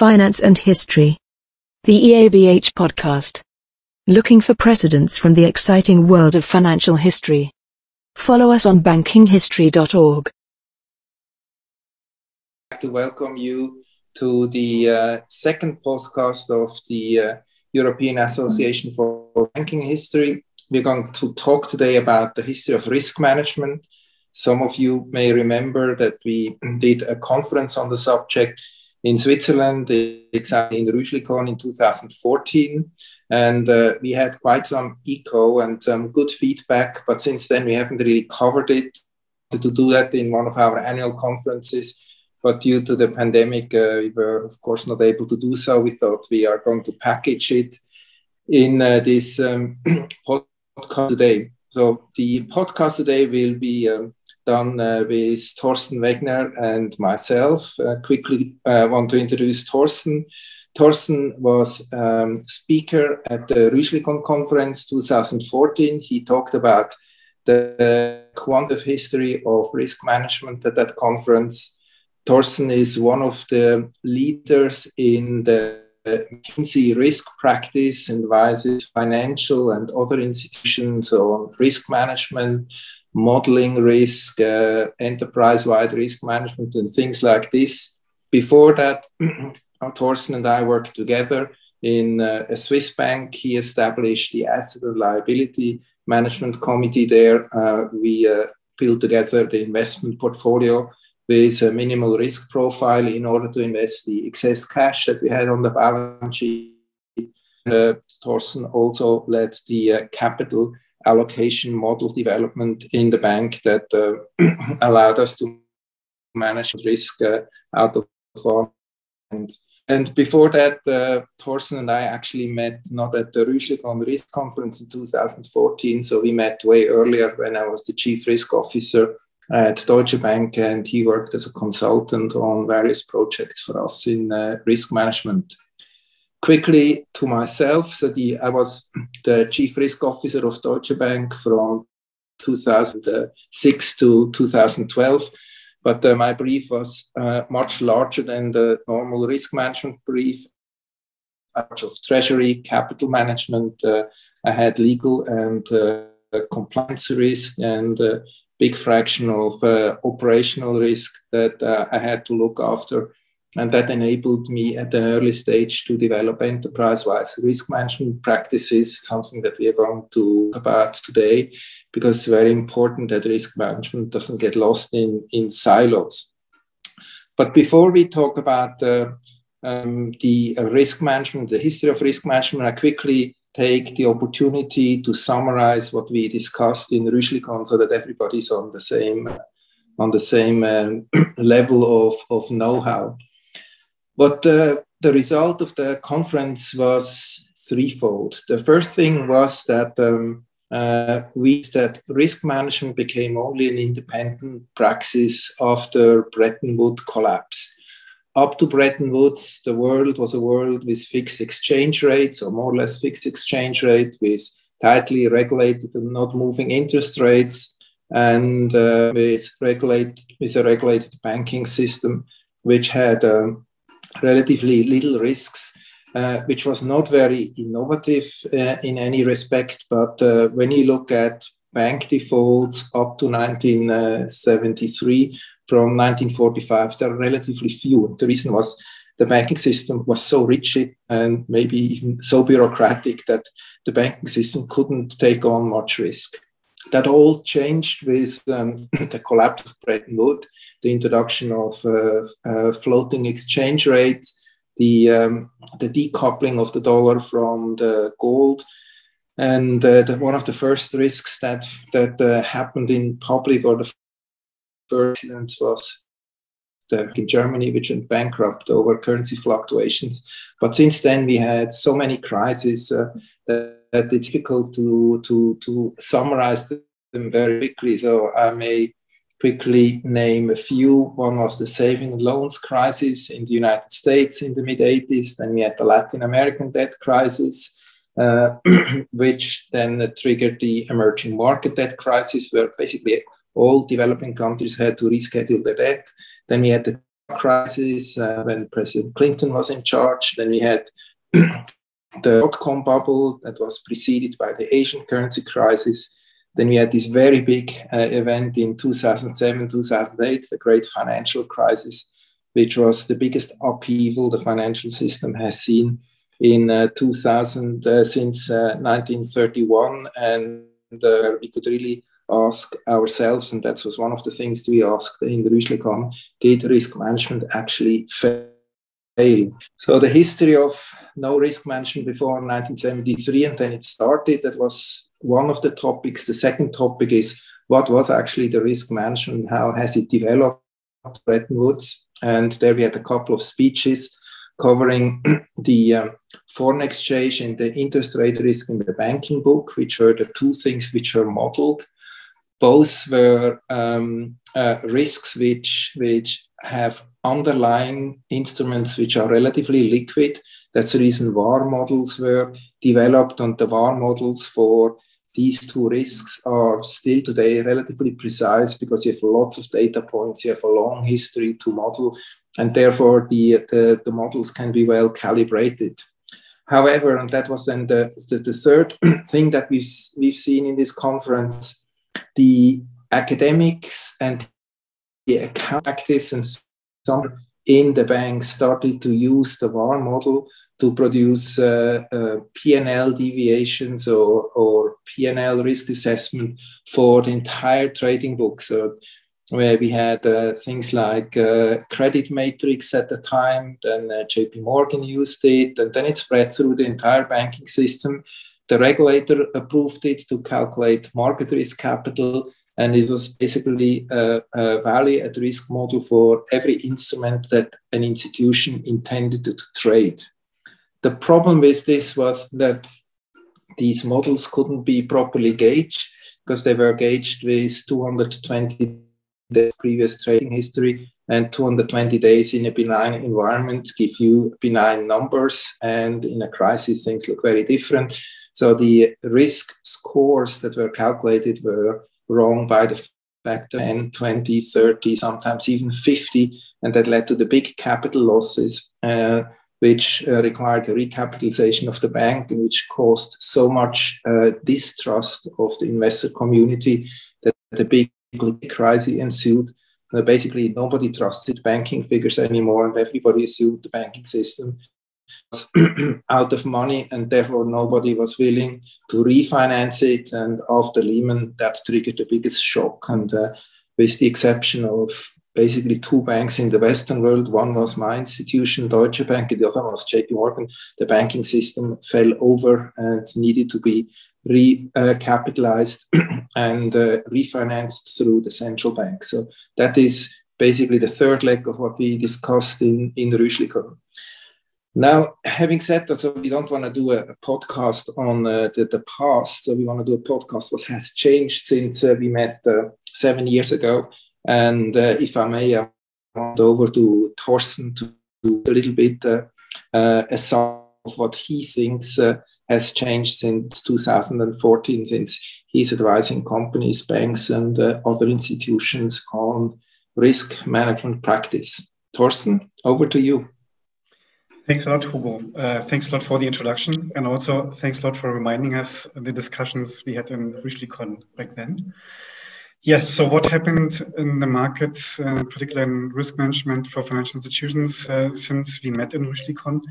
Finance and History. The EABH podcast. Looking for precedents from the exciting world of financial history. Follow us on bankinghistory.org. I'd like to welcome you to the uh, second podcast of the uh, European Association for Banking History. We're going to talk today about the history of risk management. Some of you may remember that we did a conference on the subject in Switzerland, exactly in Rüschlikon in 2014. And uh, we had quite some echo and some good feedback, but since then we haven't really covered it to do that in one of our annual conferences. But due to the pandemic, uh, we were, of course, not able to do so. We thought we are going to package it in uh, this um, podcast today. So the podcast today will be um, done uh, with Thorsten Wegner and myself. Uh, quickly uh, want to introduce Thorsten. Thorsten was um, speaker at the Rüschlikon conference 2014. He talked about the quantitative history of risk management at that conference. Thorsten is one of the leaders in the McKinsey risk practice, and advises financial and other institutions on risk management, modeling risk, uh, enterprise wide risk management, and things like this. Before that, Thorsten and I worked together in uh, a Swiss bank. He established the asset and liability management committee there. Uh, we uh, built together the investment portfolio with a minimal risk profile in order to invest the excess cash that we had on the balance sheet. Uh, Thorsten also led the uh, capital allocation model development in the bank that uh, allowed us to manage risk uh, out of fund. And before that, uh, Thorsten and I actually met not at the Rüschlikon Risk Conference in 2014. So we met way earlier when I was the chief risk officer at Deutsche Bank, and he worked as a consultant on various projects for us in uh, risk management quickly to myself. So the, I was the chief risk officer of Deutsche Bank from 2006 to 2012. But uh, my brief was uh, much larger than the normal risk management brief. Much of treasury, capital management. Uh, I had legal and uh, compliance risk and a big fraction of uh, operational risk that uh, I had to look after and that enabled me at an early stage to develop enterprise-wide risk management practices, something that we are going to talk about today, because it's very important that risk management doesn't get lost in, in silos. But before we talk about uh, um, the uh, risk management, the history of risk management, I quickly take the opportunity to summarize what we discussed in Rüschlikon so that everybody's on the same on the same um, level of, of know-how. But the result of the conference was threefold. The first thing was that um, uh, we that risk management became only an independent praxis after Bretton Woods collapsed. Up to Bretton Woods, the world was a world with fixed exchange rates, or more or less fixed exchange rate, with tightly regulated and not moving interest rates, and uh, with, regulate, with a regulated banking system, which had um, relatively little risks, uh, which was not very innovative uh, in any respect. But uh, when you look at bank defaults up to 1973, from 1945, there are relatively few. The reason was the banking system was so rigid and maybe even so bureaucratic that the banking system couldn't take on much risk. That all changed with um, the collapse of Bretton Woods the introduction of uh, uh, floating exchange rates, the, um, the decoupling of the dollar from the gold. And uh, the, one of the first risks that, that happened in public or the first incidents was in Germany, which went bankrupt over currency fluctuations. But since then, we had so many crises uh, that, that, it's difficult to, to, to summarize them very quickly. So I may quickly name a few. One was the saving loans crisis in the United States in the mid 80s. Then we had the Latin American debt crisis, uh, which then triggered the emerging market debt crisis, where basically all developing countries had to reschedule their debt. Then we had the crisis uh, when President Clinton was in charge. Then we had the dot-com bubble that was preceded by the Asian currency crisis. Then we had this very big uh, event in 2007, 2008, the great financial crisis, which was the biggest upheaval the financial system has seen in uh, 2000 uh, since 1931. Uh, and uh, we could really ask ourselves, and that was one of the things we asked in the Rüschlikon, did risk management actually fail? So the history of no risk management before 1973, and then it started, that was one of the topics. The second topic is what was actually the risk management? How has it developed? Bretton Woods. And there we had a couple of speeches covering the um, foreign exchange and the interest rate risk in the banking book, which were the two things which were modeled. Both were um, uh, risks which, which have underlying instruments which are relatively liquid. That's the reason VaR models were developed, and the VaR models for these two risks are still today relatively precise because you have lots of data points, you have a long history to model, and therefore the, the, the models can be well calibrated. However, and that was then the, the, the third thing that we've, we've seen in this conference, the academics and the account practice and some in the bank started to use the VaR model to produce uh, uh, P&L deviations or, or P&L risk assessment for the entire trading book. So where we had uh, things like uh, CreditMetrics at the time, then uh, JP Morgan used it, and then it spread through the entire banking system. The regulator approved it to calculate market risk capital, and it was basically a, a value at risk model for every instrument that an institution intended to trade. The problem with this was that these models couldn't be properly gauged because they were gauged with 220 the previous trading history and 220 days in a benign environment give you benign numbers and in a crisis things look very different. So the risk scores that were calculated were wrong by the factor 10 20 30 sometimes even 50 and that led to the big capital losses uh, which uh, required a recapitalization of the bank and which caused so much uh, distrust of the investor community that the big crisis ensued. Uh, basically, nobody trusted banking figures anymore, and everybody assumed the banking system was out of money, and therefore nobody was willing to refinance it. And after Lehman, that triggered the biggest shock. And uh, with the exception of basically two banks in the Western world. One was my institution, Deutsche Bank, and the other was JP Morgan. The banking system fell over and needed to be recapitalized and uh, refinanced through the central bank. So that is basically the third leg of what we discussed in, in Rüschlikon. Now, having said that, so we don't want to do a, a podcast on uh, the, the, past. So we want to do a podcast what has changed since uh, we met uh, seven years ago. And uh, if I may, I want over to Thorsten to do a little bit uh, uh, a sum of what he thinks has changed since 2014, since he's advising companies, banks, and other institutions on risk management practice. Thorsten, over to you. Thanks a lot, Hugo. Uh, thanks a lot for the introduction, and also thanks a lot for reminding us the discussions we had in Rüschlikon back then. Yes. So what happened in the markets, uh, particularly in risk management for financial institutions, uh, since we met in Rüschlikon?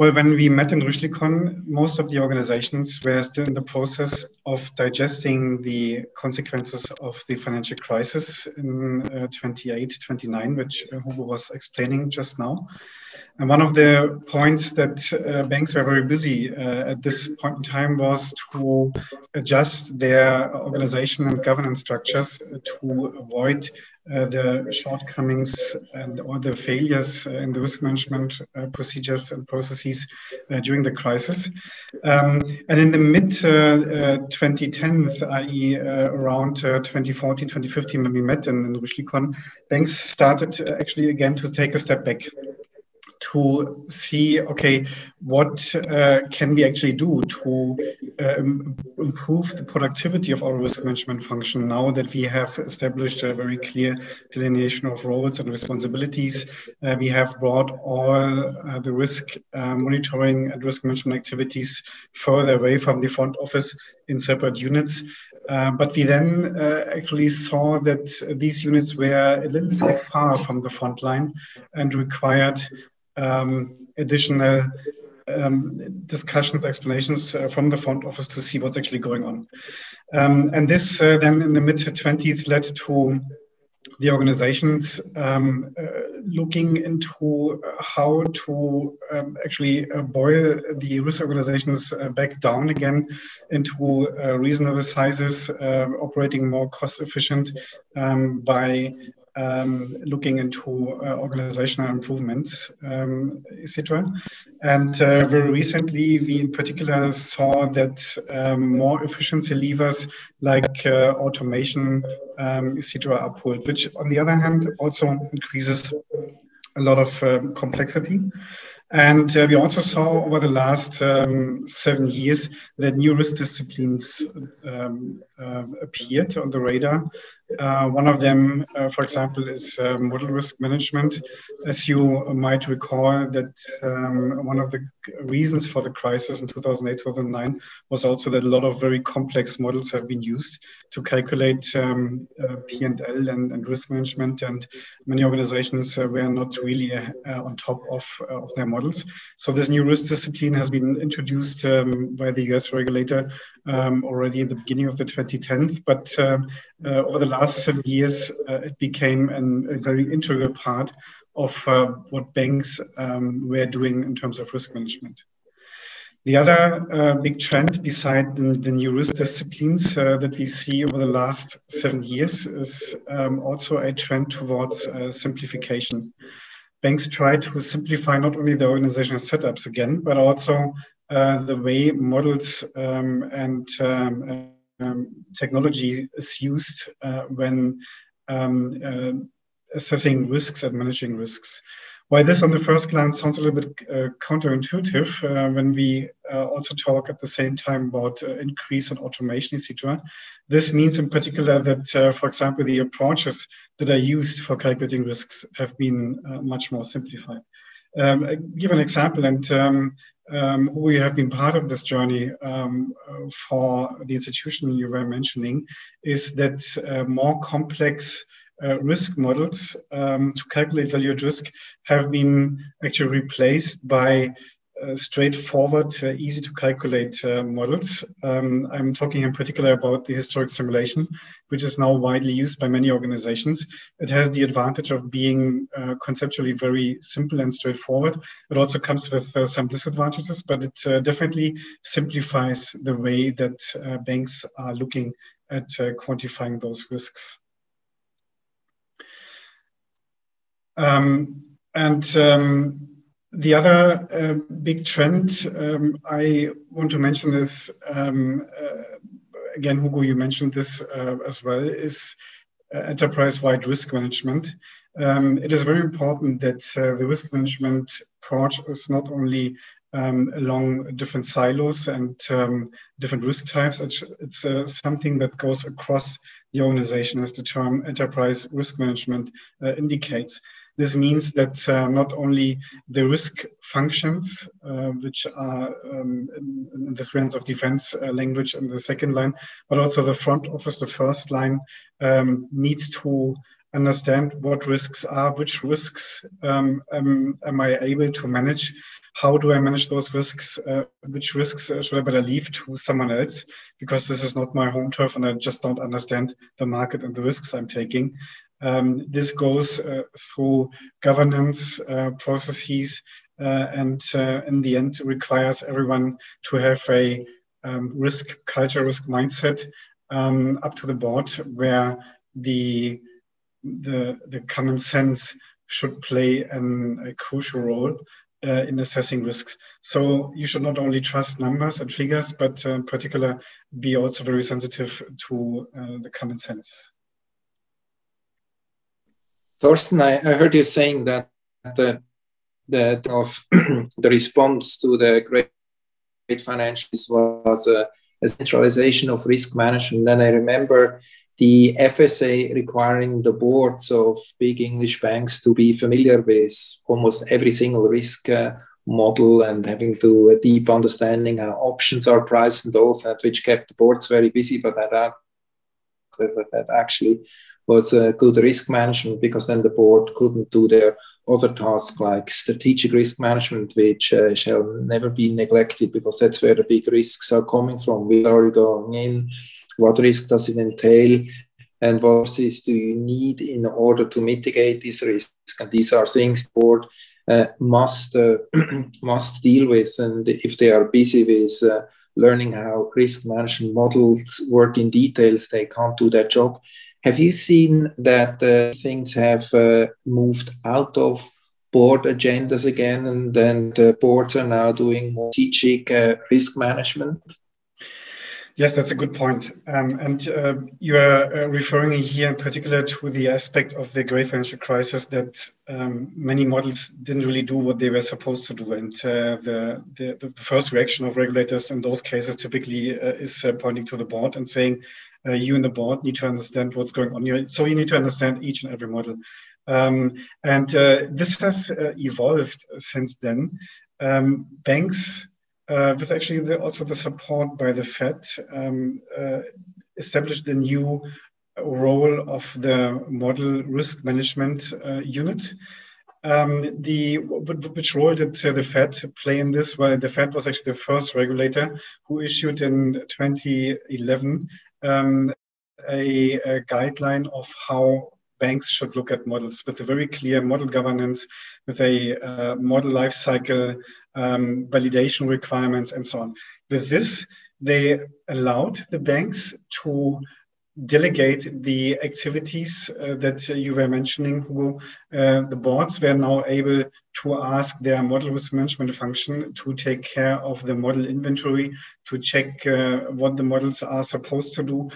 Well, when we met in Rüschlikon, most of the organizations were still in the process of digesting the consequences of the financial crisis in uh, 28, 29, which Hugo was explaining just now. And one of the points that uh, banks are very busy uh, at this point in time was to adjust their organization and governance structures to avoid uh, the shortcomings and or the failures in the risk management uh, procedures and processes uh, during the crisis. Um, and in the mid 2010s, uh, i.e., around 2014, 2015, when we met in, in banks started actually again to take a step back to see, okay, what uh, can we actually do to um, improve the productivity of our risk management function now that we have established a very clear delineation of roles and responsibilities. Uh, we have brought all uh, the risk uh, monitoring and risk management activities further away from the front office in separate units. Uh, but we then uh, actually saw that these units were a little bit far from the front line and required um, additional um, discussions, explanations uh, from the front office to see what's actually going on. Um, and this uh, then in the mid 20s led to the organizations um, uh, looking into how to um, actually uh, boil the risk organizations uh, back down again into uh, reasonable sizes, operating more cost efficient um, by um, looking into uh, organizational improvements, um, etc. And uh, very recently, we in particular saw that um, more efficiency levers like uh, automation, um, etc., are pulled, which on the other hand also increases a lot of um, complexity. And uh, we also saw over the last um, seven years that new risk disciplines um, uh, appeared on the radar. Uh, one of them, uh, for example, is uh, model risk management. As you might recall, that um, one of the reasons for the crisis in 2008-2009 was also that a lot of very complex models have been used to calculate um, uh, P&L and, and, risk management, and many organizations uh, were not really on top of, of their models. So this new risk discipline has been introduced um, by the US regulator um, already in the beginning of the 2010s, but um, over the last seven years, uh, it became an, a very integral part of uh, what banks um, were doing in terms of risk management. The other uh, big trend beside the, the, new risk disciplines uh, that we see over the last seven years is um, also a trend towards uh, simplification. Banks try to simplify not only the organizational setups again, but also uh, the way models um, and um, um, technology is used uh, when um, uh, assessing risks and managing risks. While this on the first glance sounds a little bit uh, counterintuitive, uh, when we uh, also talk at the same time about uh, increase in automation, etc., this means in particular that, for example, the approaches that are used for calculating risks have been much more simplified. Um, give an example, and um, um, who have been part of this journey um, for the institution you were mentioning is that uh, more complex uh, risk models um, to calculate value at risk have been actually replaced by straightforward, uh, easy to calculate uh, models. Um, I'm talking in particular about the historic simulation, which is now widely used by many organizations. It has the advantage of being uh, conceptually very simple and straightforward. It also comes with uh, some disadvantages, but it definitely simplifies the way that banks are looking at quantifying those risks. Um, and um, the other uh, big trend um, I want to mention is, um, uh, again, Hugo, you mentioned this uh, as well, is uh, enterprise-wide risk management. Um, it is very important that uh, the risk management approach is not only um, along different silos and um, different risk types. It's, it's uh, something that goes across the organization, as the term enterprise risk management indicates. This means that uh, not only the risk functions, uh, which are um, in, the Three Lines of Defense uh, language in the second line, but also the front office, the first line, um, needs to understand what risks are, which risks um, am, I able to manage, how do I manage those risks, uh, which risks uh, should I better leave to someone else, because this is not my home turf and I just don't understand the market and the risks I'm taking. Um, this goes uh, through governance uh, processes uh, and in the end requires everyone to have a um, risk culture, risk mindset um, up to the board where the, the, the common sense should play an, a crucial role uh, in assessing risks. So you should not only trust numbers and figures, but uh, in particular be also very sensitive to uh, the common sense. Thorsten, I, I heard you saying that the the, of the response to the great financials was a, a, centralization of risk management. And I remember the FSA requiring the boards of big English banks to be familiar with almost every single risk uh, model and having to a deep understanding how options are priced and all that, which kept the boards very busy. But that, that actually was a good risk management because then the board couldn't do their other tasks like strategic risk management, which uh, shall never be neglected because that's where the big risks are coming from. Where are you going in? What risk does it entail? And what things do you need in order to mitigate this risk? And these are things the board uh, must uh, must deal with. And if they are busy with uh, learning how risk management models work in details, they can't do their job. Have you seen that uh, things have uh, moved out of board agendas again, and then the boards are now doing more strategic uh, risk management? Yes, that's a good point. Um, and uh, you are uh, referring here in particular to the aspect of the great financial crisis that um, many models didn't really do what they were supposed to do. And uh, the, the, the, first reaction of regulators in those cases typically uh, is pointing to the board and saying, uh, you and the board need to understand what's going on here. So you need to understand each and every model. Um, and uh, this has uh, evolved since then. Um, banks, uh, with actually the, also the support by the Fed, um, uh, established a new role of the model risk management uh, unit. Um, the which role did uh, the Fed play in this? Well, the Fed was actually the first regulator who issued in 2011 um, a, a, guideline of how banks should look at models with a very clear model governance, with a uh, model lifecycle um, validation requirements, and so on. With this, they allowed the banks to delegate the activities uh, that uh, you were mentioning, Hugo. Uh, the boards were now able to ask their model risk management function to take care of the model inventory, to check uh, what the models are supposed to do,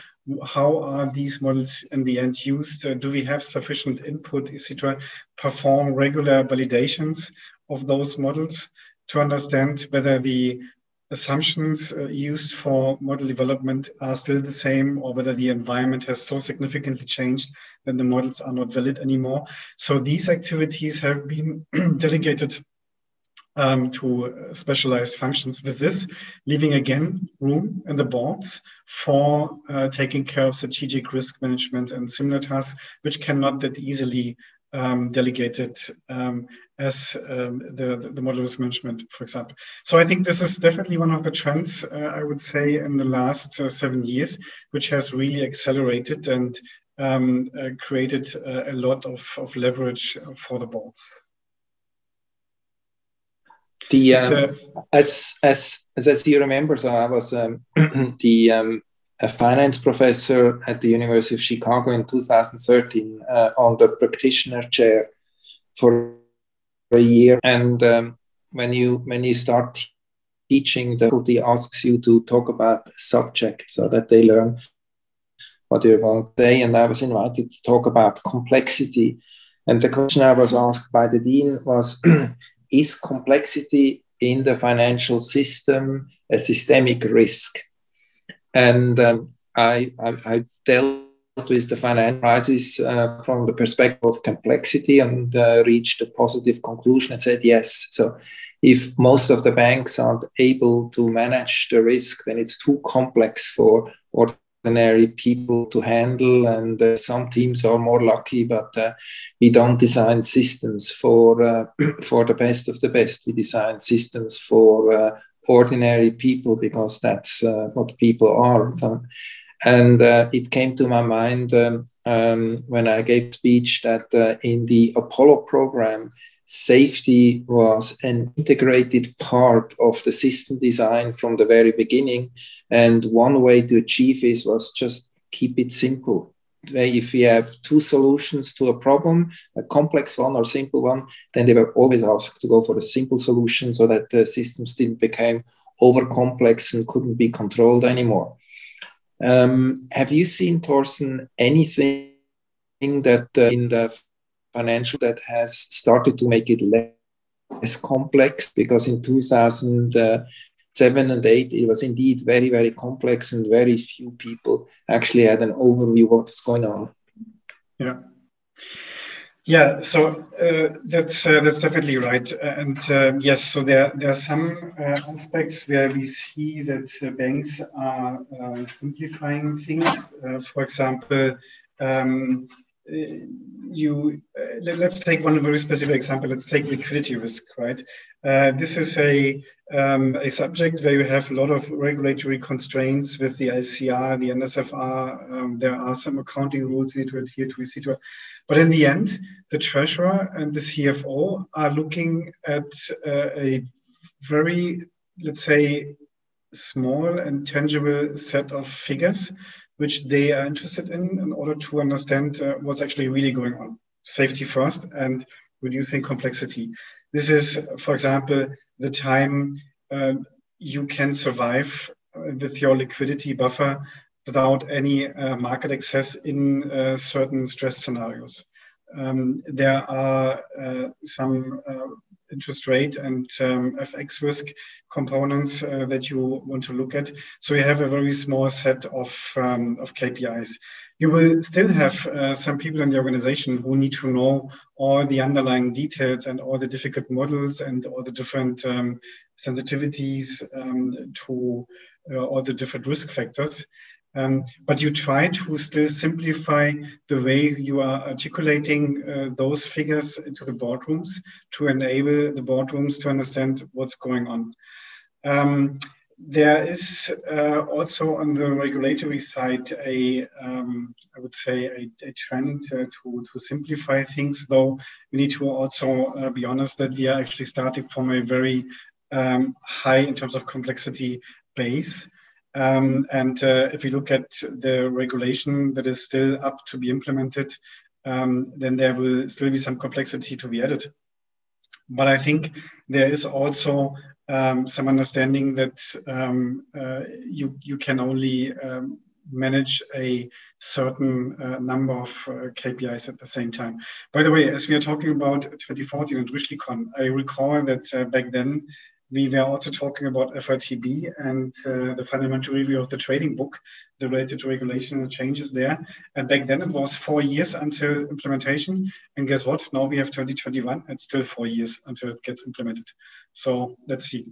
how are these models in the end used, uh, do we have sufficient input, etc. Perform regular validations of those models to understand whether the assumptions uh, used for model development are still the same or whether the environment has so significantly changed that the models are not valid anymore. So these activities have been delegated um, to uh, specialized functions with this, leaving again room in the boards for uh, taking care of strategic risk management and similar tasks, which cannot that easily um, delegated um, as um, the, the model risk management, for example. So I think this is definitely one of the trends, uh, I would say, in the last uh, seven years, which has really accelerated and um, uh, created uh, a lot of, of leverage for the boards. The um, as as as you remember, so I was um, the um, a finance professor at the University of Chicago in 2013 uh, on the practitioner chair for a year. And um, when you when you start teaching, the faculty asks you to talk about subject so that they learn what you're going to say. And I was invited to talk about complexity. And the question I was asked by the dean was, is complexity in the financial system a systemic risk? And um, I, I, I, dealt with the financial crisis uh, from the perspective of complexity and uh, reached a positive conclusion and said yes. So if most of the banks aren't able to manage the risk, then it's too complex for ordinary people to handle. And uh, some teams are more lucky, but uh, we don't design systems for uh, for the best of the best. We design systems for uh, ordinary people because that's uh, what people are. So, and uh, it came to my mind um, um, when I gave speech that in the Apollo program, safety was an integrated part of the system design from the very beginning. And one way to achieve this was just keep it simple if we have two solutions to a problem, a complex one or simple one, then they were always asked to go for a simple solution so that the systems didn't become over complex and couldn't be controlled anymore. Um, have you seen, Thorsten, anything that uh, in the financial that has started to make it less complex because in 2007 and 8 it was indeed very very complex and very few people actually had an overview of what's going on. Yeah. Yeah, so uh, that's uh, that's definitely right, and uh, yes, so there there are some uh, aspects where we see that banks are uh, simplifying things. Uh, for example, um, you let, us take one very specific example. Let's take liquidity risk, right? this is a um, a subject where you have a lot of regulatory constraints with the LCR, the NSFR. Um, there are some accounting rules you need to adhere to, etc. But in the end, the treasurer and the CFO are looking at uh, a very, let's say, small and tangible set of figures which they are interested in in order to understand uh, what's actually really going on. Safety first and reducing complexity. This is, for example, the time uh, you can survive uh, with your liquidity buffer without any uh, market access in uh, certain stress scenarios. Um, there are uh, some uh, interest rate and um, FX risk components uh, that you want to look at. So you have a very small set of, um, of KPIs. You will still have uh, some people in the organization who need to know all the underlying details and all the difficult models and all the different um, sensitivities um, to uh, all the different risk factors. Um, but you try to still simplify the way you are articulating uh, those figures into the boardrooms to enable the boardrooms to understand what's going on. Um, there is uh, also on the regulatory side a, um, I would say, a, a trend uh, to, to simplify things, though we need to also uh, be honest that we are actually starting from a very um, high in terms of complexity base. Um, and uh, if we look at the regulation that is still up to be implemented, um, then there will still be some complexity to be added. But I think there is also um, some understanding that um, uh, you you can only um, manage a certain uh, number of uh, KPIs at the same time. By the way, as we are talking about 2014 and Rüschlikon, I recall that uh, back then we were also talking about FRTB and uh, the fundamental review of the trading book, the related regulation and changes there. And back then it was four years until implementation. And guess what? Now we have 2021. It's still four years until it gets implemented. So let's see.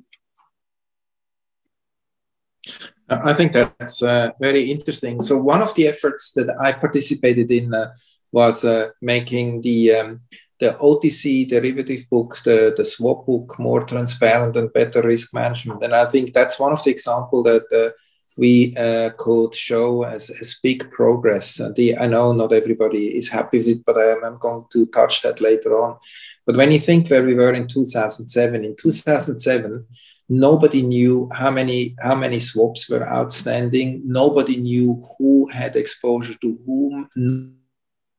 I think that's uh, very interesting. So one of the efforts that I participated in uh, was uh, making the um, the OTC derivative book, the, the swap book, more transparent and better risk management. And I think that's one of the examples that uh, we uh, could show as, as big progress. And the, I know not everybody is happy with it, but I am, I'm going to touch that later on. But when you think where we were in 2007, in 2007, nobody knew how many how many swaps were outstanding. Nobody knew who had exposure to whom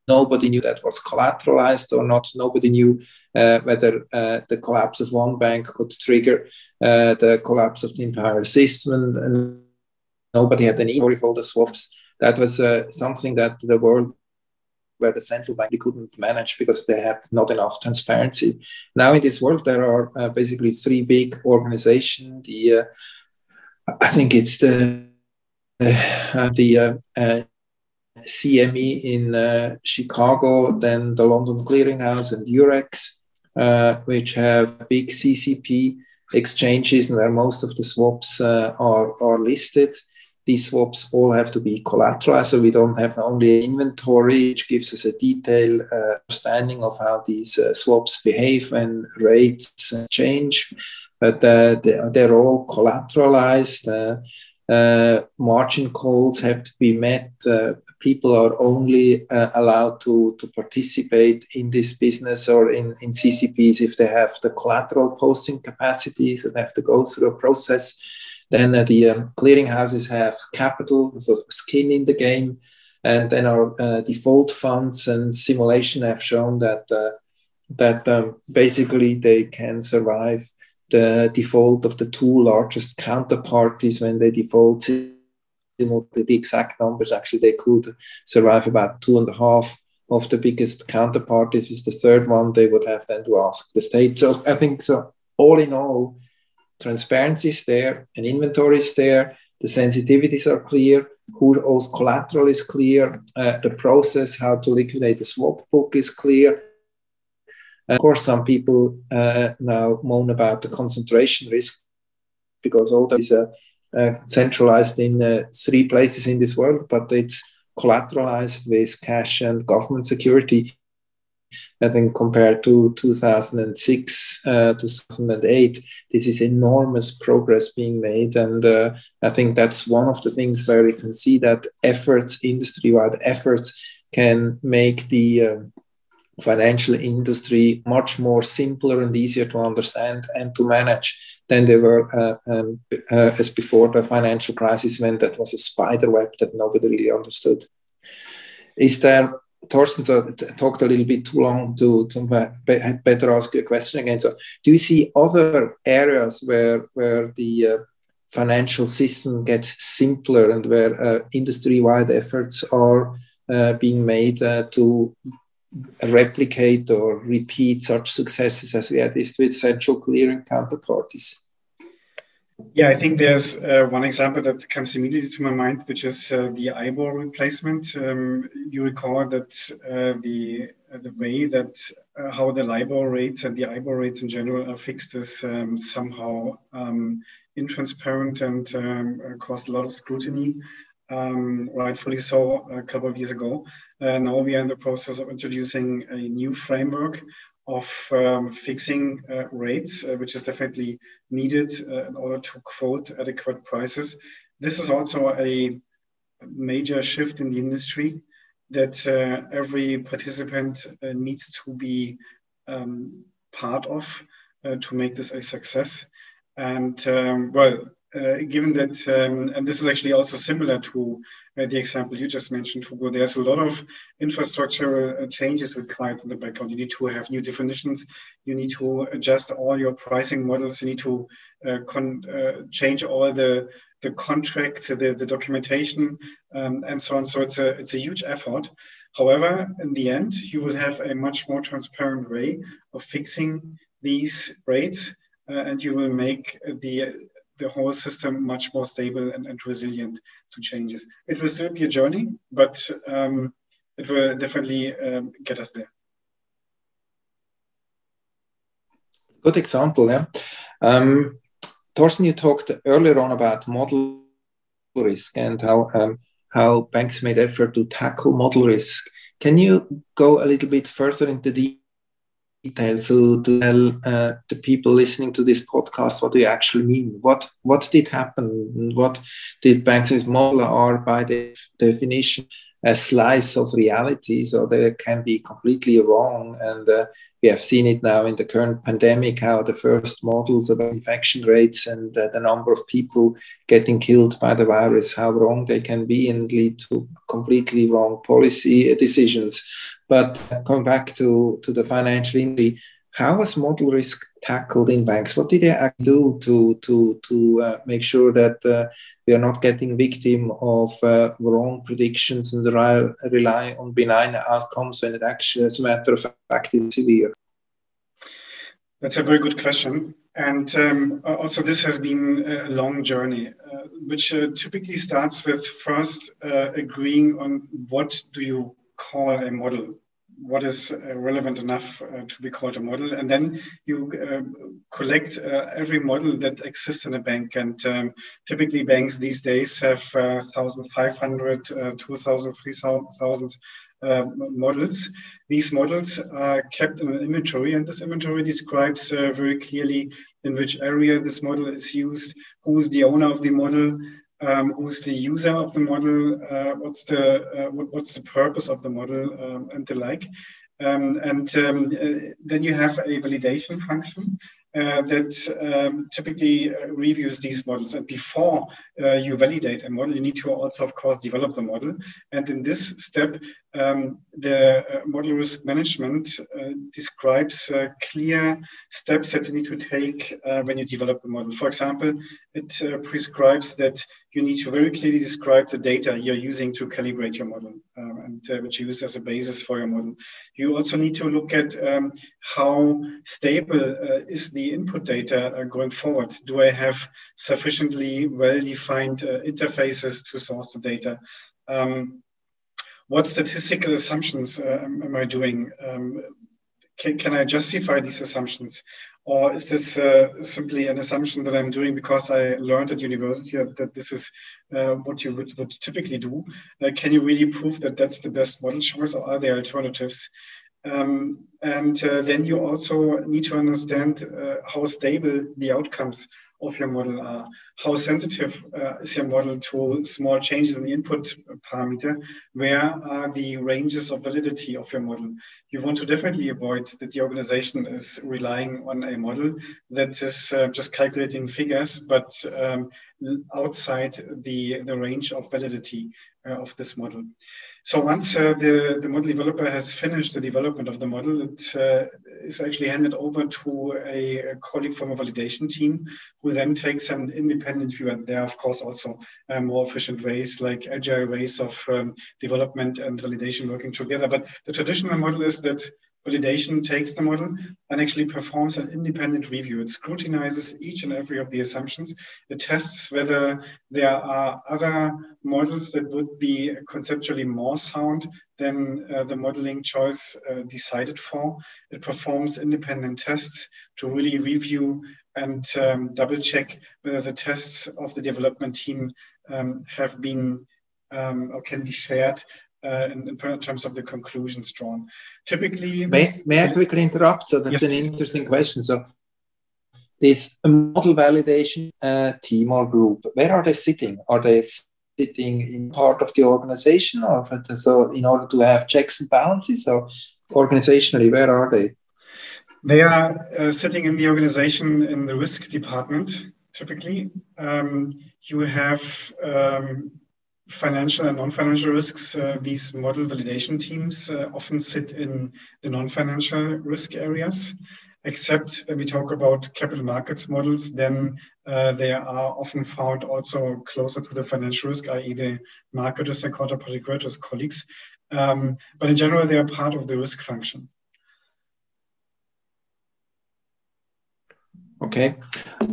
Nobody knew that was collateralized or not. Nobody knew uh, whether uh, the collapse of one bank could trigger uh, the collapse of the entire system. And, and nobody had any inventory for the swaps. That was uh, something that the world where the central bank couldn't manage because they had not enough transparency. Now in this world, there are uh, basically three big organizations. The uh, I think it's the the CME in uh, Chicago, then the London Clearinghouse and Eurex, uh, which have big CCP exchanges where most of the swaps uh, are, are listed. These swaps all have to be collateralized, so we don't have only inventory, which gives us a detailed uh, understanding of how these uh, swaps behave when rates change. But uh, they, they're all collateralized. Uh, margin calls have to be met. Uh, people are only uh, allowed to, to participate in this business or in, in CCPs if they have the collateral posting capacities and have to go through a process. Then uh, the um, clearinghouses have capital, so skin in the game. And then our uh, default funds and simulation have shown that, uh, that um, basically they can survive the default of the two largest counterparties when they default the exact numbers, actually, they could survive about two and a half of the biggest counterparties is the third one they would have then to ask the state. So I think so all in all, transparency is there, an inventory is there, the sensitivities are clear, who owes collateral is clear, uh, the process how to liquidate the swap book is clear. And of course, some people uh, now moan about the concentration risk because all is uh, uh centralized in uh, three places in this world, but it's collateralized with cash and government security. I think compared to 2006, uh, 2008, this is enormous progress being made. And uh, I think that's one of the things where we can see that efforts, industry wide efforts, can make the uh, financial industry much more simpler and easier to understand and to manage than they were uh, um, uh, as before the financial crisis when that was a spider web that nobody really understood. Is there Thorsten talked a little bit too long to, to better ask you a question again. So, do you see other areas where where the uh, financial system gets simpler and where uh, industry-wide efforts are uh, being made uh, to replicate or repeat such successes as we had with central clearing counterparties? Yeah, I think there's uh, one example that comes immediately to my mind, which is uh, the IBOR replacement. Um, you recall that uh, the uh, the way that uh, how the LIBOR rates and the IBOR rates in general are fixed is um, somehow um, intransparent and um, uh, caused a lot of scrutiny. Um, rightfully so, a couple of years ago. now we are in the process of introducing a new framework of um, fixing uh, rates, uh, which is definitely needed uh, in order to quote adequate prices. This is also a major shift in the industry that uh, every participant uh, needs to be um, part of uh, to make this a success. And um, well, uh, given that, um, and this is actually also similar to uh, the example you just mentioned, Hugo, there's a lot of infrastructure uh, changes required in the background. You need to have new definitions. You need to adjust all your pricing models. You need to uh, uh change all the the contract, the, the documentation, um, and so on. So it's a it's a huge effort. However, in the end, you will have a much more transparent way of fixing these rates, uh, and you will make the the whole system much more stable and, and resilient to changes. It will still be a journey, but um, it will definitely um, get us there. Good example, yeah. Um, Thorsten, you talked earlier on about model risk and how um, how banks made effort to tackle model risk. Can you go a little bit further into the detail to, to tell uh, the people listening to this podcast what you actually mean? What what did happen? What did Banks' model are by the definition a slice of reality, so they can be completely wrong. And uh, we have seen it now in the current pandemic how the first models about infection rates and uh, the number of people getting killed by the virus, how wrong they can be and lead to completely wrong policy decisions. But coming back to, to the financial industry, how was model risk tackled in banks? What did they do to to to uh, make sure that uh, we are not getting victim of uh, wrong predictions and rely, rely on benign outcomes when it actually, as a matter of fact, is severe? That's a very good question. And um, also, this has been a long journey, uh, which uh, typically starts with first uh, agreeing on what do you call a model what is uh, relevant enough uh, to be called a model. And then you uh, collect uh, every model that exists in a bank. And um, typically, banks these days have uh, 1,500, uh, 2,000, 3,000 models. These models are kept in an inventory, and this inventory describes very clearly in which area this model is used, who is the owner of the model, um, who's the user of the model, uh, what's the uh, what, what's the purpose of the model, um, and the like. Um, and um, uh, then you have a validation function uh, that um, typically uh, reviews these models. And before uh, you validate a model, you need to also, of course, develop the model. And in this step, um, the model risk management describes clear steps that you need to take when you develop a model. For example, it prescribes that you need to very clearly describe the data you're using to calibrate your model. um, and uh, which you use as a basis for your model. You also need to look at um, how stable uh, is the input data uh, going forward. Do I have sufficiently well-defined uh, interfaces to source the data? Um, what statistical assumptions uh, am I doing? Can, can I justify these assumptions? Or is this uh, simply an assumption that I'm doing because I learned at university that this is uh, what you would, would typically do? Uh, can you really prove that that's the best model choice or are there alternatives? Um, and uh, then you also need to understand uh, how stable the outcomes of your model are. How sensitive uh, is your model to small changes in the input parameter? Where are the ranges of validity of your model? You want to definitely avoid that the organization is relying on a model that is uh, just calculating figures, but um, outside the, the range of validity uh, of this model. So once uh, the, the model developer has finished the development of the model, it uh, is actually handed over to a, colleague from a validation team who then takes an independent view. And there are, of course, also more efficient ways like agile ways of um, development and validation working together. But the traditional model is that validation takes the model and actually performs an independent review. It scrutinizes each and every of the assumptions. It tests whether there are other models that would be conceptually more sound than uh, the modeling choice uh, decided for. It performs independent tests to really review and um, double check whether the tests of the development team um, have been um, or can be shared uh, in, in, terms of the conclusions drawn. Typically, may, may I quickly interrupt? So that's yes, an interesting question. So this model validation uh, team or group, where are they sitting? Are they sitting in part of the organization, or so in order to have checks and balances, or organizationally, where are they? They are uh, sitting in the organization in the risk department. Typically, um, you have um, financial and non-financial risks, uh, these model validation teams uh, often sit in the non-financial risk areas. Except when we talk about capital markets models, then uh, they are often found also closer to the financial risk, i.e. the market risk and counterparty credit risk colleagues. Um, but in general, they are part of the risk function. Okay.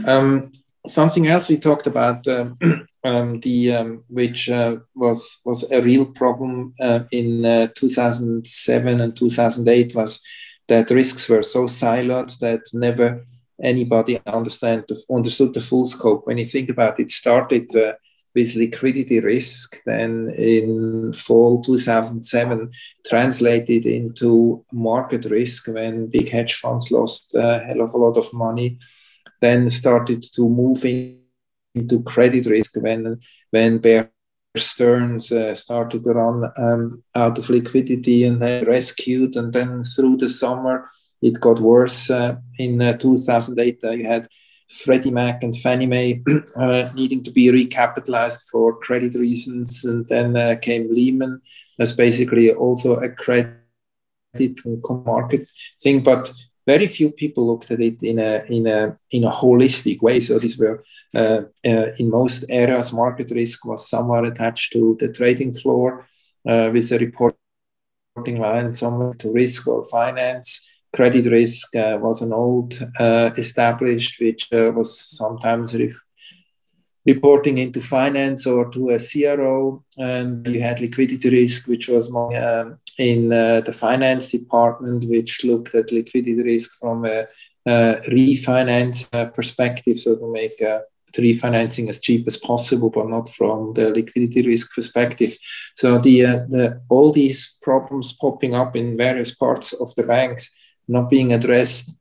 Um, something else we talked about um, the um, which uh, was was a real problem uh, in uh, 2007 and 2008 was that risks were so siloed that never anybody understand understood the full scope. When you think about it, started uh, with liquidity risk, then in fall 2007 translated into market risk when big hedge funds lost a hell of a lot of money then started to move in, into credit risk when when Bear Stearns uh, started to run um, out of liquidity and they rescued. And then through the summer, it got worse. Uh, in uh, 2008, uh, you had Freddie Mac and Fannie Mae uh, needing to be recapitalized for credit reasons. And then uh, came Lehman as basically also a credit market thing. But very few people looked at it in a in a in a holistic way. So these were uh, uh, in most areas, market risk was somewhere attached to the trading floor uh, with a reporting line somewhere to risk or finance. Credit risk uh, was an old uh, established, which uh, was sometimes ref- reporting into finance or to a CRO. And you had liquidity risk, which was more um, in uh, the finance department, which looked at liquidity risk from a, a refinance uh, perspective, so to make uh, refinancing as cheap as possible, but not from the liquidity risk perspective. So the, uh, the all these problems popping up in various parts of the banks not being addressed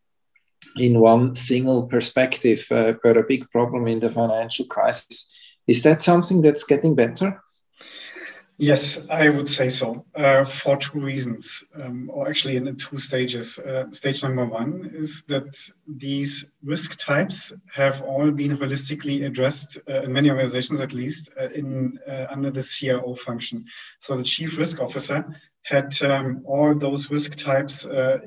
in one single perspective were a big problem in the financial crisis. Is that something that's getting better? Yes, I would say so uh, for two reasons, um, or actually in two stages. Uh, stage number one is that these risk types have all been holistically addressed uh, in many organizations, at least, uh, in uh, under the CRO function. So the chief risk officer had um, all those risk types uh,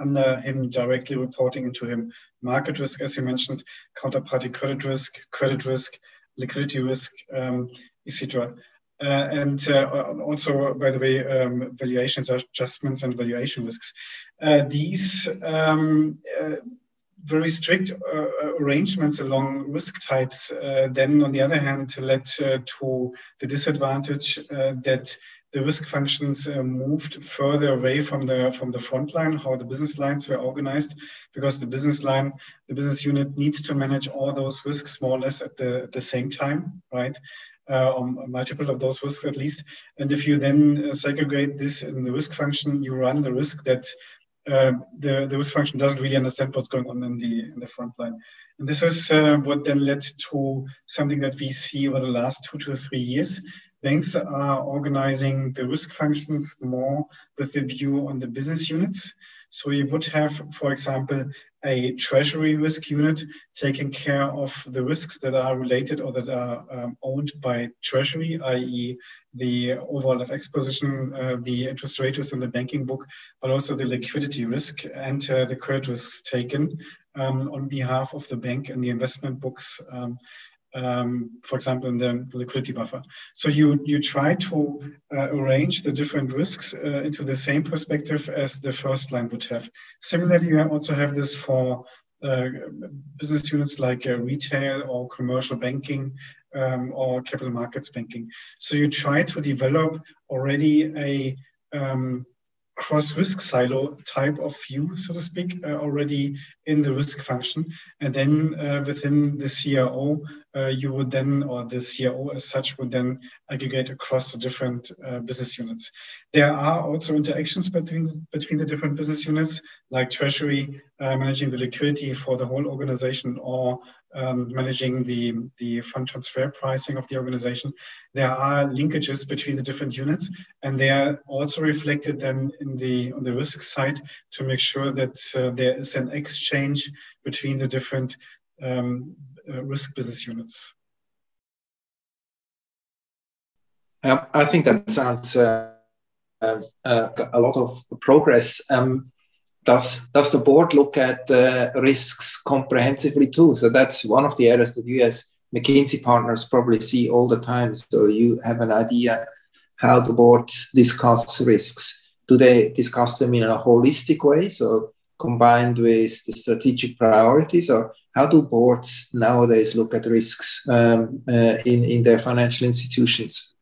under him directly reporting into him. Market risk, as you mentioned, counterparty credit risk, credit risk, liquidity risk, um, etc. Uh, and uh, also, by the way, um, valuations adjustments and valuation risks. Uh, these um, very strict uh, arrangements along risk types uh, then on the other hand led uh, to the disadvantage that the risk functions uh, moved further away from the from the front line, how the business lines were organized, because the business line, the business unit needs to manage all those risks more or less at the at the same time, right? Uh, or multiple of those risks at least. And if you then uh, segregate this in the risk function, you run the risk that uh, the, the risk function doesn't really understand what's going on in the in the front line. And this is uh, what then led to something that we see over the last two to three years, Banks are organizing the risk functions more with a view on the business units. So you would have, for example, a treasury risk unit taking care of the risks that are related or that are um, owned by treasury, i.e., the overall FX position, uh, the interest rate risk in the banking book, but also the liquidity risk and uh, the credit risks taken um, on behalf of the bank and the investment books um, um, for example, in the liquidity buffer. So you, you try to uh, arrange the different risks uh, into the same perspective as the first line would have. Similarly, you also have this for uh, business units like uh, retail or commercial banking um, or capital markets banking. So you try to develop already a um, cross risk silo type of view, so to speak, uh, already in the risk function. And then uh, within the CRO, you would then, or the CRO as such, would then aggregate across the different uh, business units. There are also interactions between, between the different business units, like Treasury uh, managing the liquidity for the whole organization or um, managing the, the fund transfer pricing of the organization. There are linkages between the different units, and they are also reflected then in the on the risk side to make sure that uh, there is an exchange between the different uh, risk business units. Um, I think that sounds uh, uh, a lot of progress. Um, does does the board look at uh, risks comprehensively too? So that's one of the areas that you as McKinsey partners probably see all the time. So you have an idea how the boards discuss risks. Do they discuss them in a holistic way, so combined with the strategic priorities, or how do boards nowadays look at risks um, uh, in in their financial institutions?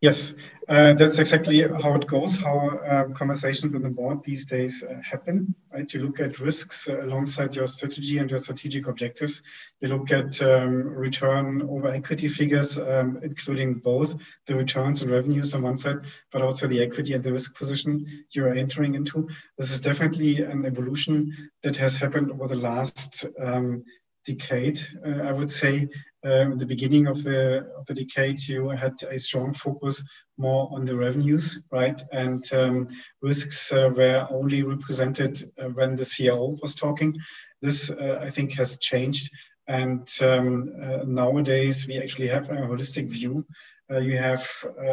Yes, uh, that's exactly how it goes, how uh, conversations in the board these days uh, happen. Right? You look at risks uh, alongside your strategy and your strategic objectives. You look at um, return over equity figures, um, including both the returns and revenues on one side, but also the equity and the risk position you're entering into. This is definitely an evolution that has happened over the last um, decade, uh, I would say. Um, the beginning of the of the decade, you had a strong focus more on the revenues, right? And um, risks uh, were only represented uh, when the CIO was talking. This, uh, I think, has changed. And um, uh, nowadays, we actually have a holistic view. Uh, you have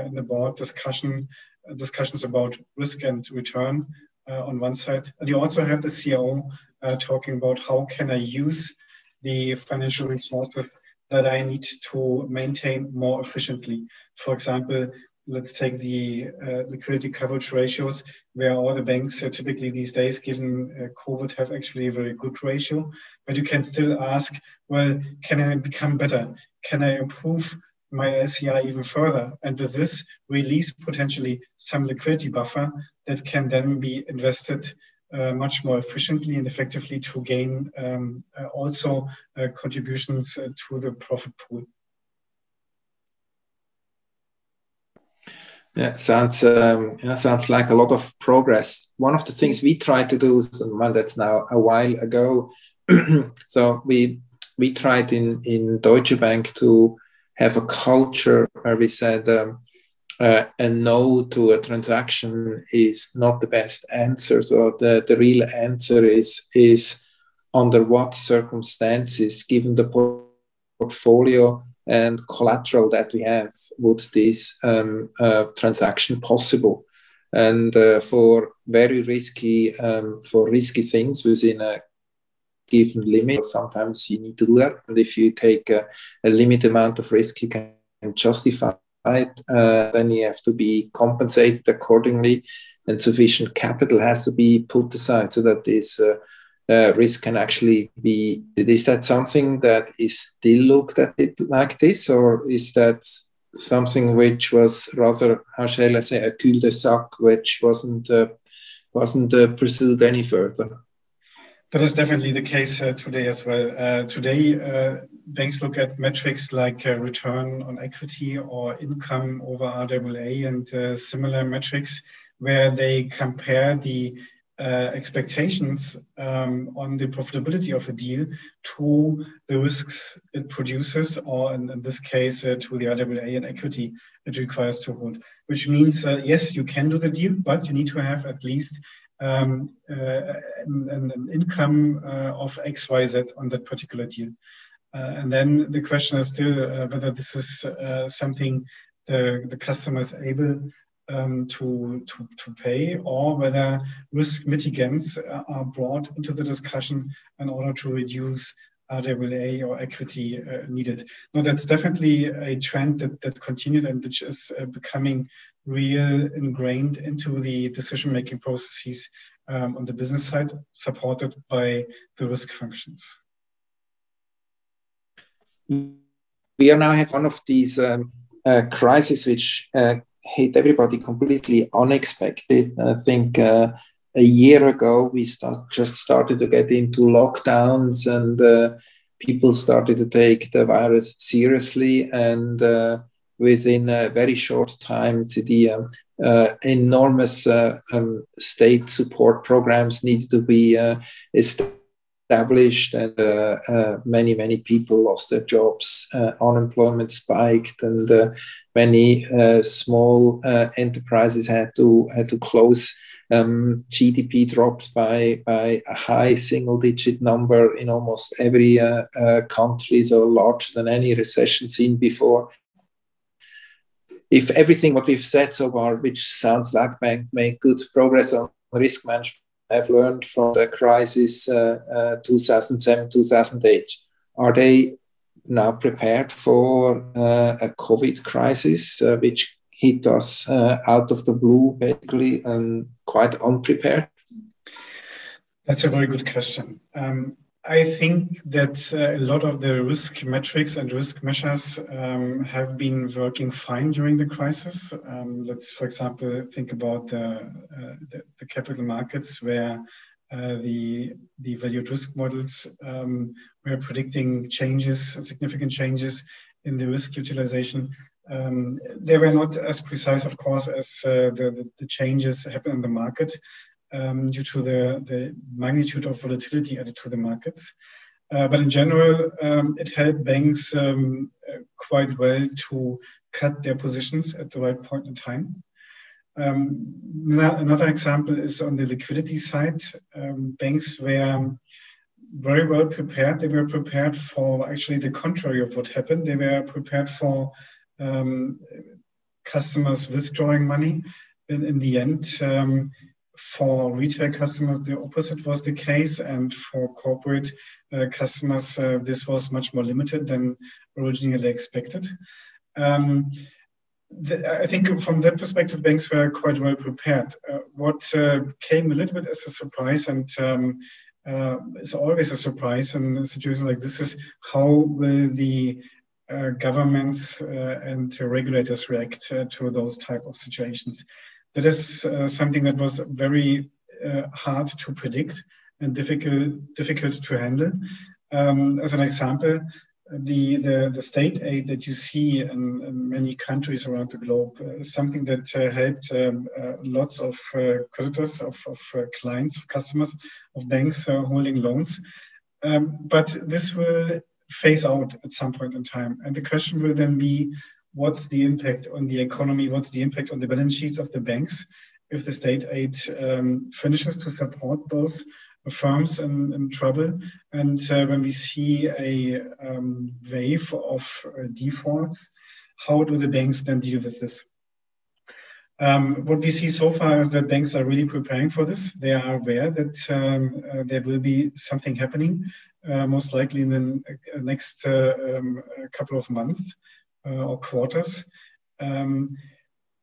in the board discussion discussions about risk and return on one side, and you also have the CIO talking about how can I use the financial resources that I need to maintain more efficiently. For example, let's take the uh, liquidity coverage ratios, where all the banks uh, typically these days, given uh, COVID, have actually a very good ratio. But you can still ask, well, can I become better? Can I improve my LCR even further? And with this, release potentially some liquidity buffer that can then be invested uh, much more efficiently and effectively to gain um, uh, also uh, contributions uh, to the profit pool. Yeah, sounds um, yeah, sounds like a lot of progress. One of the things we tried to do, and well, that's now a while ago. so we we tried in in Deutsche Bank to have a culture where we said um, uh, a no to a transaction is not the best answer. So the, the real answer is is under what circumstances, given the portfolio and collateral that we have, would this um, uh, transaction possible? And uh, for very risky, um, for risky things within a given limit, sometimes you need to do that. And if you take a, a limited amount of risk, you can justify uh, then you have to be compensated accordingly, and sufficient capital has to be put aside so that this uh, uh, risk can actually be. Is that something that is still looked at it like this, or is that something which was rather, how shall I say, a cul-de-sac, which wasn't uh, wasn't uh, pursued any further? That is definitely the case uh, today as well. Today, banks look at metrics like uh, return on equity or income over RWA and uh, similar metrics, where they compare the uh, expectations um, on the profitability of a deal to the risks it produces, or in, in this case, uh, to the RWA and equity it requires to hold. Which means, uh, yes, you can do the deal, but you need to have at least um, uh, an, an, income uh, of X, Y, Z on that particular deal. Uh, and then the question is still whether this is something the, the customer is able um, to, to, to pay or whether risk mitigants are brought into the discussion in order to reduce RWA or equity uh, needed. No, that's definitely a trend that, that continued and which is uh, becoming real ingrained into the decision making processes um, on the business side, supported by the risk functions. We are now have one of these um, uh, crises which uh, hit everybody completely unexpected. I think uh, a year ago we start, just started to get into lockdowns and uh, people started to take the virus seriously and uh, within a very short time the um, uh, enormous uh, um, state support programs needed to be uh, established and uh, many many people lost their jobs unemployment spiked and many small enterprises had to had to close um, GDP dropped by, by a high single digit number in almost every uh, uh, country, so larger than any recession seen before. If everything what we've said so far, which sounds like bank made good progress on risk management, have learned from the crisis uh, uh 2007 2008, are they now prepared for uh, a COVID crisis, which hit us out of the blue, basically, and quite unprepared? That's a very good question. Um, I think that uh, a lot of the risk metrics and risk measures um, have been working fine during the crisis. Um, let's, for example, think about the, uh, the, the, capital markets where uh, the, the value at risk models um, were predicting changes, significant changes in the risk utilization um, they were not as precise, of course, as uh, the, the, changes happen in the market um, due to the, the magnitude of volatility added to the markets. Uh, but in general, um, it helped banks um, quite well to cut their positions at the right point in time. Um, another example is on the liquidity side. Um, banks were very well prepared. They were prepared for actually the contrary of what happened. They were prepared for um, customers withdrawing money. In, in the end, um, for retail customers, the opposite was the case, and for corporate uh, customers, uh, this was much more limited than originally expected. Um, the, I think from that perspective, banks were quite well prepared. Uh, what uh, came a little bit as a surprise, and um, uh, it's always a surprise in a situation like this, is how will the uh, governments and regulators react to those type of situations. That is something that was very hard to predict and difficult difficult to handle. Um, as an example, the, the, the, state aid that you see in, in many countries around the globe uh, something that uh, helped um, uh, lots of creditors, of, of clients, customers, of banks holding loans. Um, but this will phase out at some point in time. And the question will then be what's the impact on the economy? What's the impact on the balance sheets of the banks if the state aid um, finishes to support those firms in, in trouble? And uh, when we see a um, wave of uh, defaults, how do the banks then deal with this? Um, what we see so far is that banks are really preparing for this. They are aware that um, uh, there will be something happening uh, most likely in the uh, next uh, um, couple of months or quarters. Um,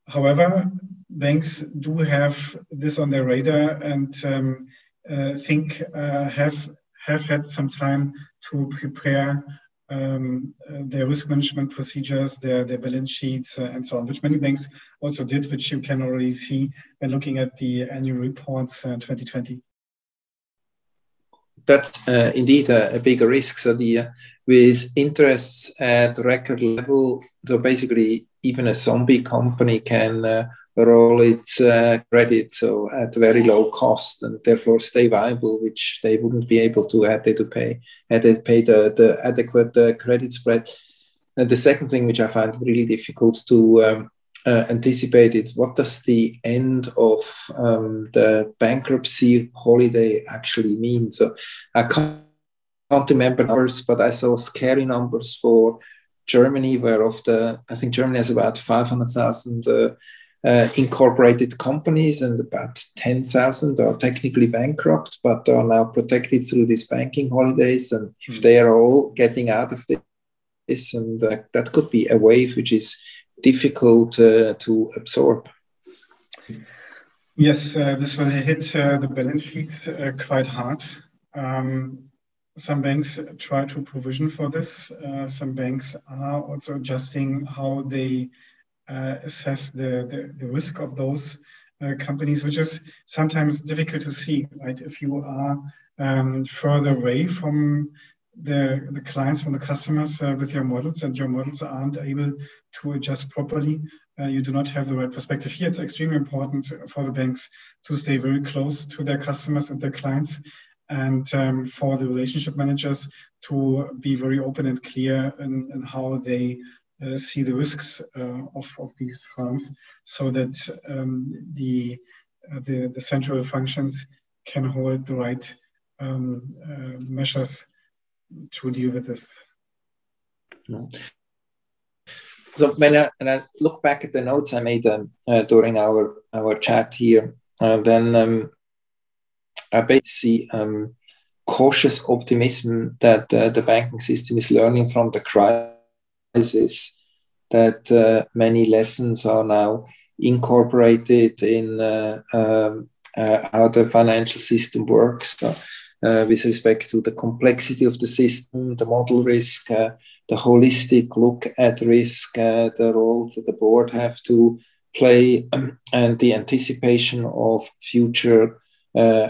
however, banks do have this on their radar and um, uh, think uh, have have had some time to prepare um, uh, their risk management procedures, their, their balance sheets, uh, and so on, which many banks also did, which you can already see when looking at the annual reports uh, 2020. That's uh, indeed a, a, bigger risk. So the uh, with interests at record level, so basically even a zombie company can uh, roll its uh, credit so at very low cost and therefore stay viable, which they wouldn't be able to had they to pay had they paid the, the adequate uh, credit spread. And the second thing, which I find really difficult to um, uh, anticipate, it what does the end of um, the bankruptcy holiday actually mean? So I can't, can't remember numbers, but I saw scary numbers for Germany, where of the I think Germany has about five hundred thousand uh, uh, incorporated companies, and about 10,000 are technically bankrupt, but are now protected through these banking holidays. And if hmm. they are all getting out of this, and uh, that could be a wave which is difficult uh, to absorb. Yes, uh, this will hit uh, the balance sheet uh, quite hard. Um, some banks try to provision for this. some banks are also adjusting how they uh, assess the, the, the, risk of those uh, companies, which is sometimes difficult to see, right? If you are um, further away from the, the clients, from the customers uh, with your models, and your models aren't able to adjust properly, uh, you do not have the right perspective. Here, it's extremely important for the banks to stay very close to their customers and their clients, and um, for the relationship managers to be very open and clear in, in how they uh, see the risks uh, of, of these firms so that um, the, uh, the, the central functions can hold the right um, measures to deal with this. So when I, when I look back at the notes I made um, uh, during our our chat here, uh, then um, I basically um, cautious optimism that uh, the banking system is learning from the crisis that uh, many lessons are now incorporated in uh, um, uh, how the financial system works so, uh, with respect to the complexity of the system, the model risk, uh, the holistic look at risk, uh, the role that the board have to play, um, and the anticipation of future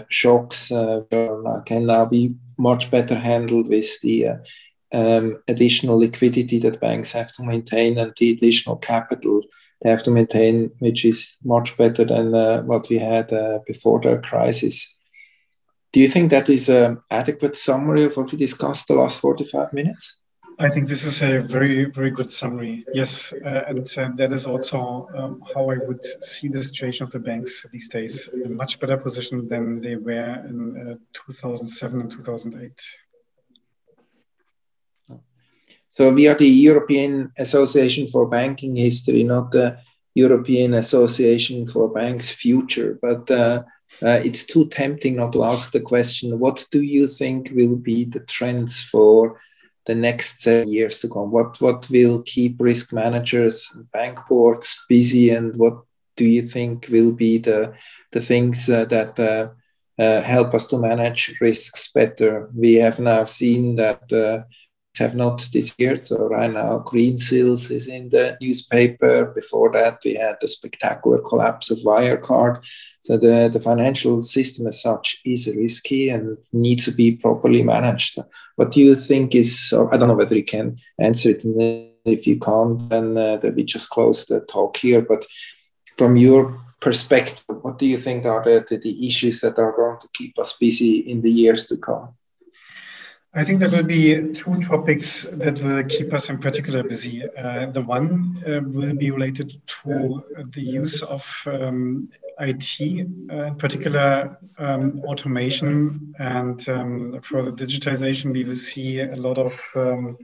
shocks can now be much better handled with the um, additional liquidity that banks have to maintain and the additional capital they have to maintain, which is much better than uh, what we had uh, before the crisis. Do you think that is an adequate summary of what we discussed the last 45 minutes? I think this is a very, very good summary. Yes, uh, and uh, that is also um, how I would see the situation of the banks these days. In a much better position than they were in uh, 2007 and 2008. So we are the European Association for Banking History, not the European Association for Banks Future. But uh, it's too tempting not to ask the question what do you think will be the trends for the next years to come? What, what will keep risk managers and bank boards busy, and what do you think will be the, the things uh, that uh, uh, help us to manage risks better? We have now seen that uh, have not disappeared. So right now, Greensill is in the newspaper. Before that, we had the spectacular collapse of Wirecard. So the, the financial system as such is risky and needs to be properly managed. What do you think is, I don't know whether you can answer it. If you can't, then, uh, then we just close the talk here. But from your perspective, what do you think are the, the, the issues that are going to keep us busy in the years to come? I think there will be two topics that will keep us in particular busy. Uh, the one uh, will be related to the use of um, IT, uh, in particular um, automation and um, further digitization. We will see a lot of um,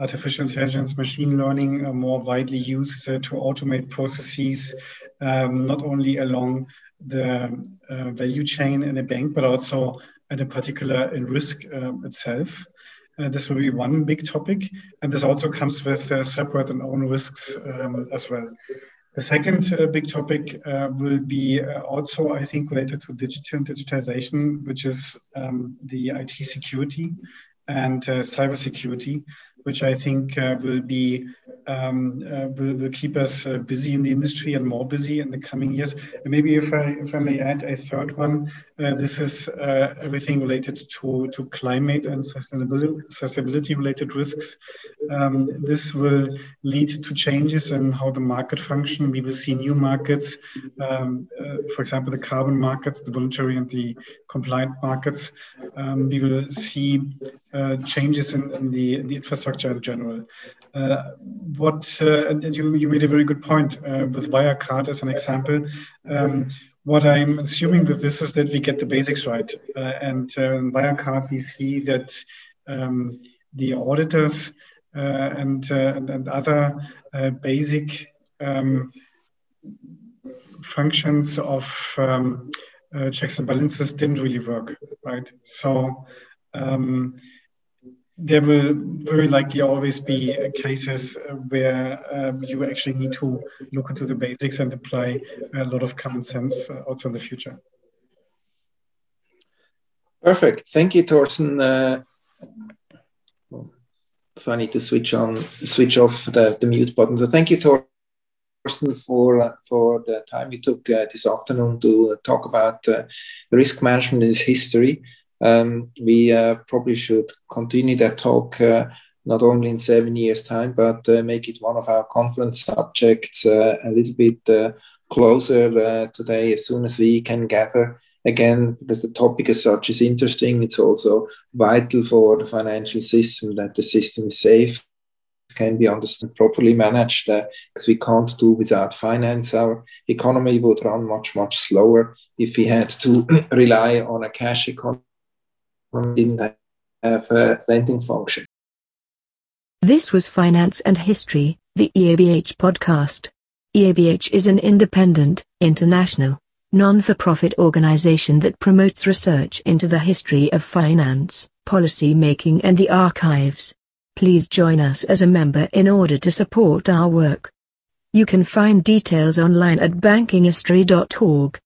artificial intelligence, machine learning uh, more widely used uh, to automate processes, um, not only along the uh, value chain in a bank, but also and in particular in risk um, itself. Uh, this will be one big topic, and this also comes with uh, separate and own risks um, as well. The second uh, big topic uh, will be uh, also, I think, related to digital and digitization, which is um, the IT security and uh, cybersecurity, which I think uh, will be um, uh, will, will, keep us uh, busy in the industry and more busy in the coming years. And maybe if I if I may add a third one, uh, this is uh, everything related to to climate and sustainability sustainability related risks. Um, this will lead to changes in how the market function. We will see new markets, um, uh, for example, the carbon markets, the voluntary and the compliant markets. Um, we will see changes in, in the, in the infrastructure in general. Uh, what uh, you, you made a very good point uh, with Wirecard as an example. Um, what I'm assuming with this is that we get the basics right, uh, and uh, in Wirecard we see that um, the auditors uh, and, and, and other basic um, functions of um, checks and balances didn't really work, right? So. Um, there will very likely always be cases where um, you actually need to look into the basics and apply a lot of common sense uh, also in the future. Perfect. Thank you, Thorsten. Uh, so I need to switch on, switch off the, the mute button. So thank you, Thorsten, for uh, for the time you took uh, this afternoon to talk about uh, risk management in history. Um, we uh, probably should continue that talk uh, not only in seven years' time, but uh, make it one of our conference subjects uh, a little bit uh, closer uh, today as soon as we can gather again, because the topic as such is interesting. It's also vital for the financial system that the system is safe, can be understood, properly managed, because we can't do without finance. Our economy would run much, much slower if we had to rely on a cash economy a uh, lending function. This was Finance and History, the EABH podcast. EABH is an independent, international, non-for-profit organization that promotes research into the history of finance, policy making and the archives. Please join us as a member in order to support our work. You can find details online at bankinghistory.org.